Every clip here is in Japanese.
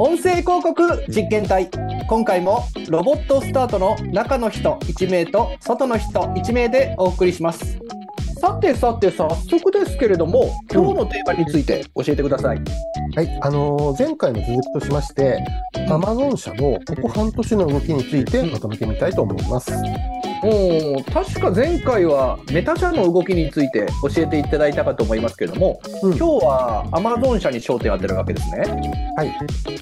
音声広告実験隊。今回もロボットスタートの中の人1名と外の人1名でお送りします。さてさて早速ですけれども今日のテーマについて教えてください、はい、あのー前回の続きとしまして、アマゾン社のここ半年の動きについてまとめてみたいと思います。お確か前回はメタ社の動きについて教えていただいたかと思いますけれども、うん。今日はアマゾン社に焦点を当てるわけですね。はい、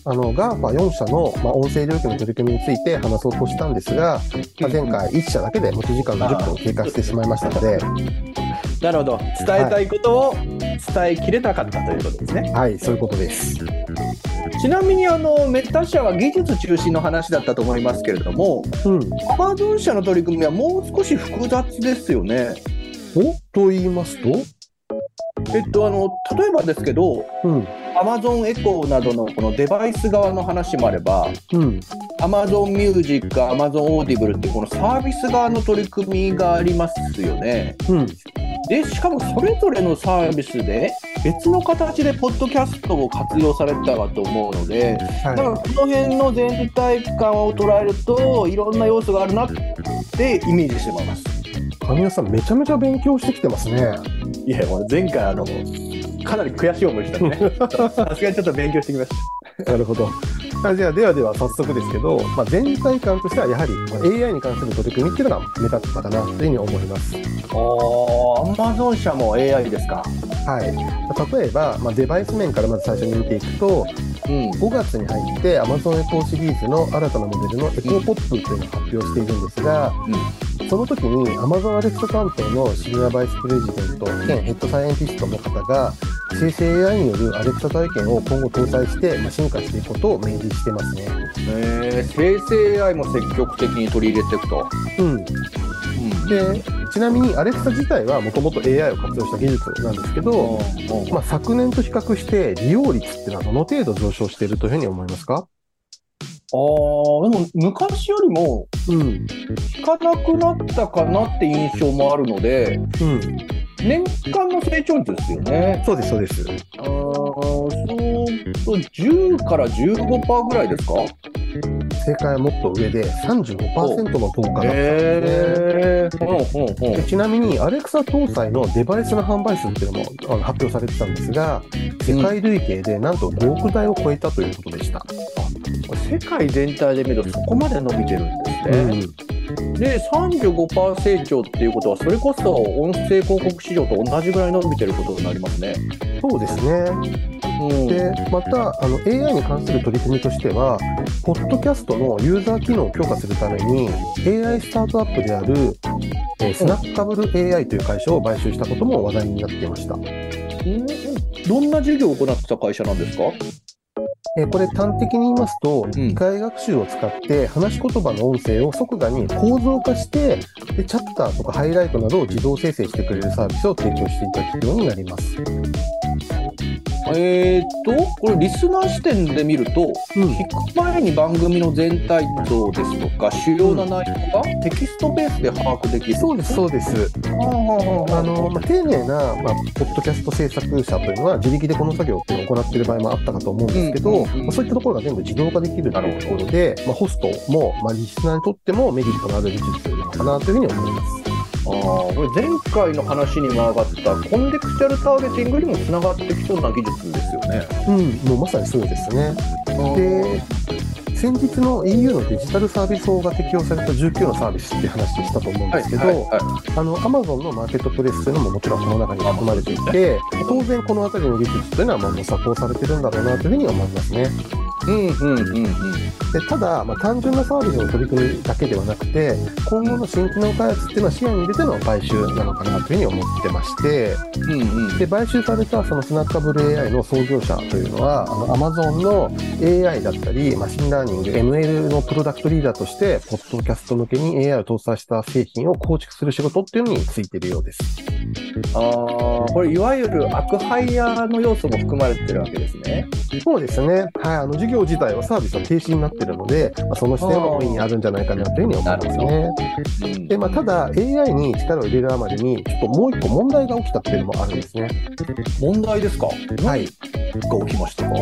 あの GAFA4 社の、まあ、音声領域の取り組みについて話そうとしたんですが、まあ、前回1社だけで持ち時間が10分経過してしまいましたので、なるほど。伝えたいことを伝えきれなかったということですね、はい、そういうことです。ちなみにあのメタ社は技術中心の話だったと思いますけれどもうん、アマゾン社の取り組みはもう少し複雑ですよね。お？と言いますと、えっとあの例えばですけどうん、アマゾンエコーなどのこのデバイス側の話もあればうん、Amazon Music、Amazon Audible ってこのサービス側の取り組みがありますよね。うん、で、しかもそれぞれのサービスで別の形でポッドキャストを活用されてたかと思うので、だからはこの辺の全体感を捉えるといろんな要素があるなってイメージしてます。い、神谷さんめちゃめちゃ勉強してきてますね。いや、もう前回あの、かなり悔しい思いしたね。さすがにちょっと勉強してきました。なるほど。あじゃあ、ではでは早速ですけど、まあ、全体感としてはやはりまあ AI に関する取り組みっていうのが目立ったかなというふうに思います。おー、Amazon 社も AI ですか？はい。まあ例えば、まあ、デバイス面からまず最初に見ていくと、うん。5月に入って Amazon エコーシリーズの新たなモデルのエコーポップというのを発表しているんですが、その時に Amazon アレクサ担当のシニアバイスプレジデント兼ヘッドサイエンティストの方が生成 AI によるアレクサ体験を今後搭載してまあ進化していくことを明示してますね。えー、生成 AI も積極的に取り入れていくと。うん。で、ちなみにアレクサ自体はもともと AI を活用した技術なんですけど、まあ、昨年と比較して利用率っていうのはどの程度上昇しているというふうに思いますか？あーでも昔よりもうん。聞かなくなったかなって印象もあるので、うん。年間の成長率ですよね。そうです、そうです。あーそうと10から15%ぐらいですか？正解はもっと上で35%の増加だったんですね。ちなみに、アレクサ搭載のデバイスの販売数っていうのもあの発表されてたんですが、世界累計でなんと5億台を超えたということでした。世界全体で見るとそこまで伸びてるんですね。で35%成長っていうことはそれこそ音声広告市場と同じぐらい伸びてることになりますね。そうですね。うんで、また、あの、AI に関する取り組みとしては、ポッドキャストのユーザー機能を強化するために、AI スタートアップである、えースナッカブル AI という会社を買収したことも話題になっていました。うんどんな事業を行ってた会社なんですか？えーこれ端的に言いますと、ん機械学習を使って話し言葉の音声を即座に構造化してでチャッターとかハイライトなどを自動生成してくれるサービスを提供していただくようになります。えー、っとこれリスナー視点で見るとうん聞く前に番組の全体像ですとか主要な内容がテキストベースで把握できるそうです、そうです。あの、まあ、丁寧な、まあ、ポッドキャスト制作者というのは自力でこの作業っていうのを行っている場合もあったかと思うんですけど、うんうんうんまあそういったところが全部自動化できるというところで、まあ、ホストも、まあ、リスナーにとってもメリットのある技術なのかなというふうに思います。あーこれ前回の話にも上がったコンテクスチャルターゲティングにもつながってきそうな技術ですよね。うん、もうまさにそうですね。で、先日の EU のデジタルサービス法が適用された19のサービスって話したと思うんですけど、はいはいはいあの、アマゾンのマーケットプレイスというのももちろんこの中に含まれていて、当然この辺りの技術というのはもう模索をされてるんだろうなというふうに思いますね。うんうんうんうん。でただ、まあ、単純なサービスの取り組みだけではなくて、今後の新機能開発っていうのは視野に入れての買収なのかなというふうに思ってまして、うんうん。で、買収されたそのスナッカブル AI の創業者というのは、あの、Amazon の AI だったり、 machine learning、ML のプロダクトリーダーとして、ポッドキャスト向けに AI を搭載した製品を構築する仕事っていうのについているようです。ああ、これいわゆるアクハイヤーの要素も含まれてるわけですね。そうですね。はい。あの、事業自体はサービスは停止になっているので、まあ、その視点は大いにあるんじゃないかなというふうに思いますね。うんで、まあ、ただ AI に力を入れるあまりに、ちょっともう一個問題が起きたっていうのもあるんですね。問題ですか？はい。が起きましたか？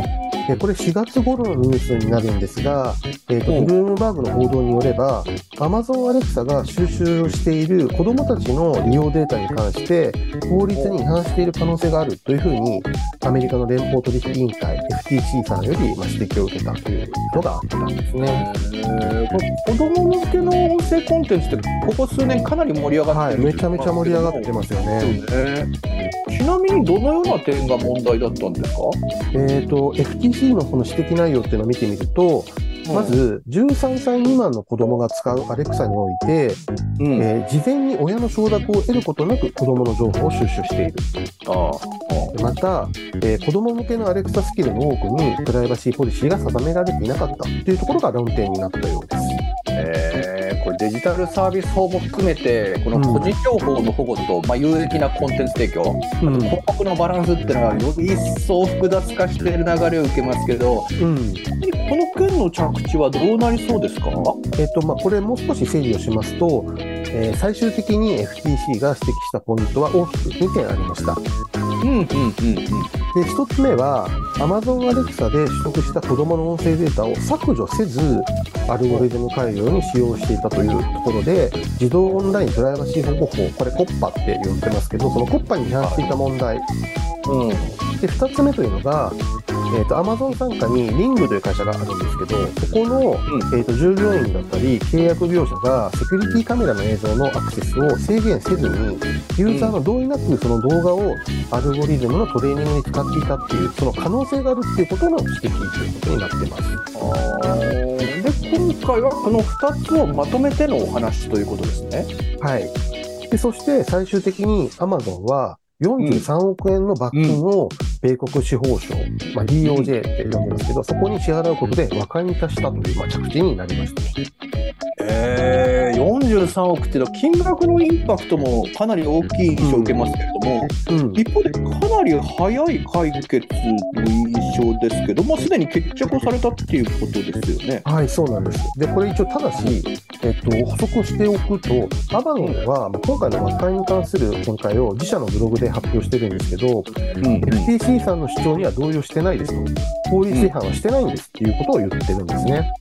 でこれ4月頃のニュースになるんですが、えーと、ブルームバーグの報道によれば、Amazon Alexa が収集をしている子どもたちの利用データに関して、法律に違反している可能性があるというふうに、アメリカの連邦取引委員会、FTC さんより指摘を受けたというのがあったんですね。子ども向けの音声コンテンツって、ここ数年かなり盛り上がってる、はい、めちゃめちゃ盛り上がってますよね。ちなみにどのような点が問題だったんですか？えっ、ー、と、FTC のこの指摘内容っていうのを見てみると、まず、13歳未満の子供が使うアレクサにおいて、うん、えー、事前に親の承諾を得ることなく子供の情報を収集している。あまた、えー、子供向けのアレクサスキルの多くにプライバシーポリシーが定められていなかったというところが論点になったようです。えー、デジタルサービス法も含めて、この個人情報の保護と、うん、まあ、有益なコンテンツ提供、うん、広告のバランスっていうのは、より一層複雑化している流れを受けますけど、うん、この件の着地はどうなりそうですか、えっとまあ、これ、もう少し整理をしますと、えー、最終的に FTC が指摘したポイントは大きく2点ありました。うんうんうんうん、で1つ目は Amazon Alexa で取得した子どもの音声データを削除せずアルゴリズム改良に使用していたというところで自動オンラインプライバシー保護法これ COPPA って呼んでますけどその COPPA に違反していた問題、うん、で2つ目というのがえーと、Amazon 傘下にリングという会社があるんですけど、そこの、うん、えーと、従業員だったり、契約業者がセキュリティカメラの映像のアクセスを制限せずに、ユーザーの同意なくその動画をアルゴリズムのトレーニングに使っていたっていう、その可能性があるっていうことの指摘ということになってます。で、今回はこの2つをまとめてのお話ということですね。はい。でそして最終的に Amazon は43億円の罰金を米国司法省、まあ、DOJ って呼んでますけど、そこに支払うことで和解に達したという、まあ、着地になりました。えー、43億っていうのは金額のインパクトもかなり大きい印象を受けますけれども、うんうん、一方でかなり早い解決の印象ですけども、すでに決着をされたっていうことですよね。はい、そうなんです。で、これ一応、ただし、えっと、補足しておくと、アバンは、まあ、今回の和解に関する見解を自社のブログで発表してるんですけど、うん、FTC さんの主張には同意をしてないですと。法律違反はしてないんですっていうことを言ってるんですね。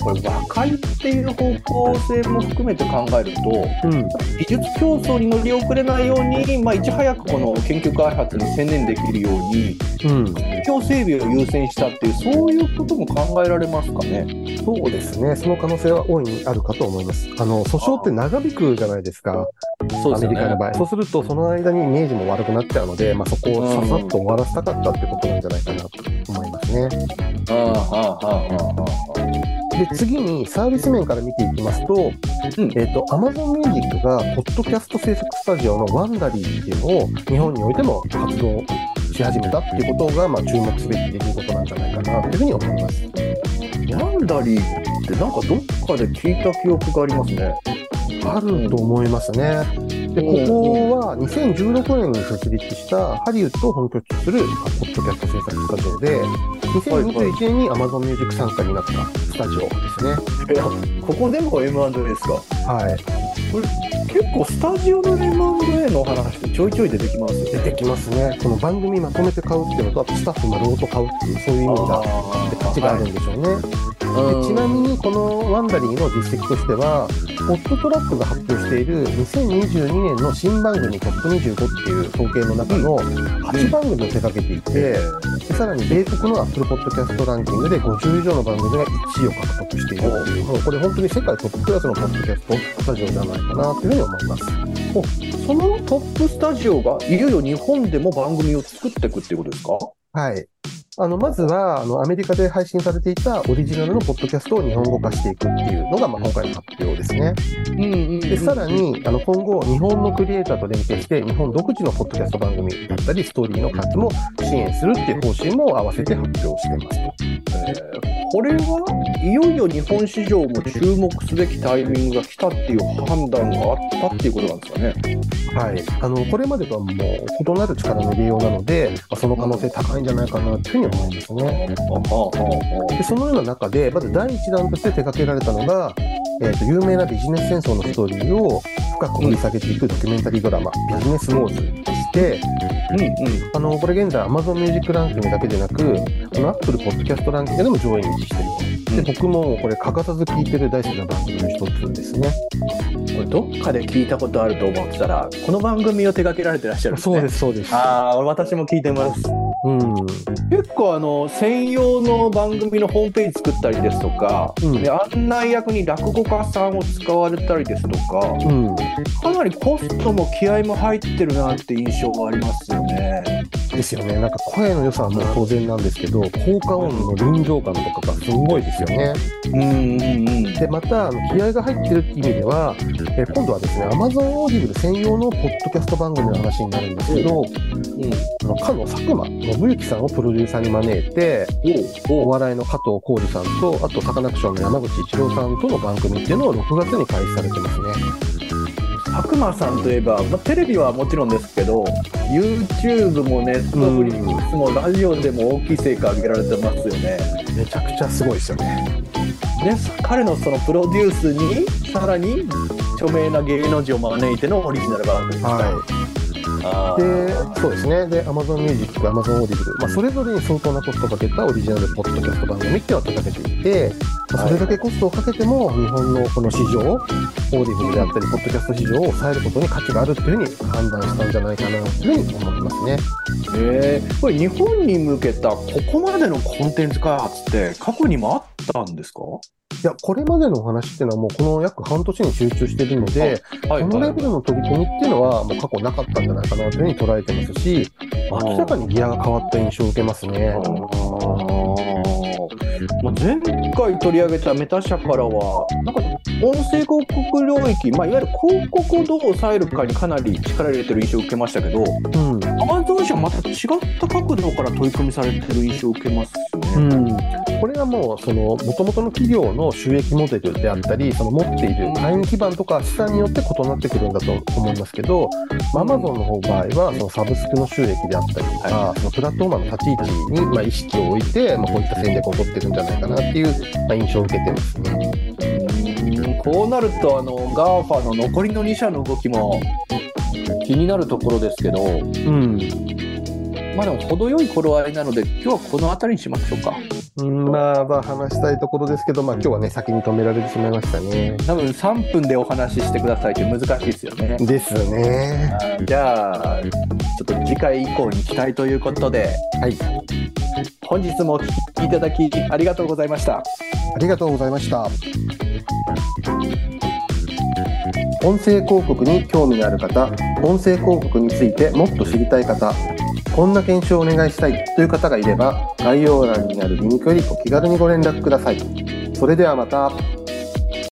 ああ、これ和解っていう方向性も含めて考えると、うん、技術競争に乗り遅れないように、まあ、いち早くこの研究開発に専念できるように、うん、環境整備を優先したっていう、そういうことも考えられますかね？そうですね、その可能性は大いにあるかと思います。あの訴訟って長引くじゃないですか、そうですね、アメリカの場合。そうすると、その間にイメージも悪くなっちゃうので、まあ、そこをささっと終わらせたかったってことなんじゃないかなと思いますね。ああ、はあ、はあ、はあ。で次にサービス面から見ていきますと,、うんえーと、Amazon Music がポッドキャスト制作スタジオのワンダリーっていうのを日本においても活動し始めたっていうことが、まあ、注目すべき出来事なんじゃないかなというふうに思います。ワンダリーってなんかどっかで聞いた記憶がありますね。あると思いますね。で、ここは2016年に設立したハリウッドを本拠地とするポッドキャスト制作スタジオで、2021年に Amazon Music 参加になったスタジオですね。いや、ここでも M&A ですか？はい。これ結構スタジオの M&A の話ってちょいちょい出てきますよね。出てきますね。この番組まとめて買うっていうのと、あとスタッフ丸ごと買うっていう、そういう意味が、価値があるんでしょうね。でちなみにこのワンダリーの実績としては、ホットトラックが発表している2022年の新番組トップ25っていう統計の中の8番組を手掛けていて、でさらに米国のアップルポッドキャストランキングで50以上の番組が1位を獲得しているいう、もうこれ本当に世界トップクラスのポッドキャストスタジオじゃないかなというふうに思います。おそのトップスタジオがいよいよ日本でも番組を作っていくっていうことですか？はい。あの、まずは、あの、アメリカで配信されていたオリジナルのポッドキャストを日本語化していくっていうのが、まあ、今回の発表ですね。うんうんうんで、さらに、あの、今後、日本のクリエイターと連携して、日本独自のポッドキャスト番組だったり、ストーリーの活も支援するっていう方針も合わせて発表していますと。えー、これはいよいよ日本市場も注目すべきタイミングが来たっていう判断があったっていうことなんですかね。はい。あの、これまでとはもう異なる力の利用なので、まあ、その可能性高いんじゃないかなというふうに思うんですね。でそのような中で、まず第一弾として手掛けられたのが、えーと、有名なビジネス戦争のストーリーを深く掘り下げていくドキュメンタリードラマ、ビジネスウォーズて、うんうん。あのこれ現在 Amazon Music ランキングだけでなく、あの Apple Podcast ランキングでも上位に位置してると。で、僕もこれ欠かさず聞いてる大好きな番組の一つですね。これどっかで聞いたことあると思ってたら、この番組を手掛けられてらっしゃるんですね。そうです、そうです。ああ、私も聞いてます。うん。結構あの専用の番組のホームページ作ったりですとか、うんで案内役に落語家さんを使われたりですとか、うん。かなりコストも気合も入ってるなって印象がありますよね。ですよね。なんか声の良さはもう当然なんですけど、効果音の臨場感とかがすごいですよね。うんうんうん。で、また、あの気合が入ってるっていう意味では、えー今度はですね、Amazon Audible 専用のポッドキャスト番組の話になるんですけど、あのかの佐久間信之さんをプロデューサーに招いて、お笑いの加藤浩次さんと、あとサカナクションの山口一郎さんとの番組っていうのを6月に開始されてますね。佐久間さんといえば、まあ、テレビはもちろんですけど YouTube もネットフリックスもラジオでも大きい成果上げられてますよね。めちゃくちゃすごいですよね。で彼のそのプロデュースにさらに著名な芸能人を招いてのオリジナル番組ですか、はあい。ーで、そうですね。で、Amazon Music、Amazon Audible、まあ、それぞれに相当なコストをかけたオリジナルポッドキャスト番組っていうのを手掛けていて、まあ、それだけコストをかけても、日本のこの市場、 Audible であったり、ポッドキャスト市場を抑えることに価値があるっていうふうに判断したんじゃないかなというふうに思いますね。えーこれ日本に向けたここまでのコンテンツ開発って過去にもあったんですか？いや、これまでのお話っていうのはもうこの約半年に集中しているので、はこのレベルの取り組みっていうのはもう過去なかったんじゃないかなというふうに捉えてますし、明らかにギアが変わった印象を受けますね。まあ、前回取り上げたメタ社からは、なんか音声広告領域、まあ、いわゆる広告をどう抑えるかにかなり力入れてる印象を受けましたけど、うん。アマゾン社はまた違った角度から取り組みされてる印象を受けますね。うん、これはもうその元々の企業の収益モデルであったりその持っている会員基盤とか資産によって異なってくるんだと思いますけど、まあ、Amazon の方場合はそのサブスクの収益であったりとか、そのプラットフォーマーの立ち位置にまあ意識を置いて、まあ、こういった戦略を取ってるんじゃないかなっていうまあ印象を受けてますね。うんこうなるとあの GAFA の残りの2社の動きも気になるところですけど、うんまあでも程よい頃合いなので今日はこの辺りにしましょうか。うん、まあまあ話したいところですけど、まあ、今日はね先に止められてしまいましたね。多分3分でお話ししてくださいって難しいですよね。ですね。じゃあちょっと次回以降に期待ということではい、本日もお聞きいただきありがとうございました。ありがとうございました。音声広告に興味のある方、音声広告についてもっと知りたい方、こんな検証をお願いしたいという方がいれば、概要欄にあるリンクよりお気軽にご連絡ください。それではまた。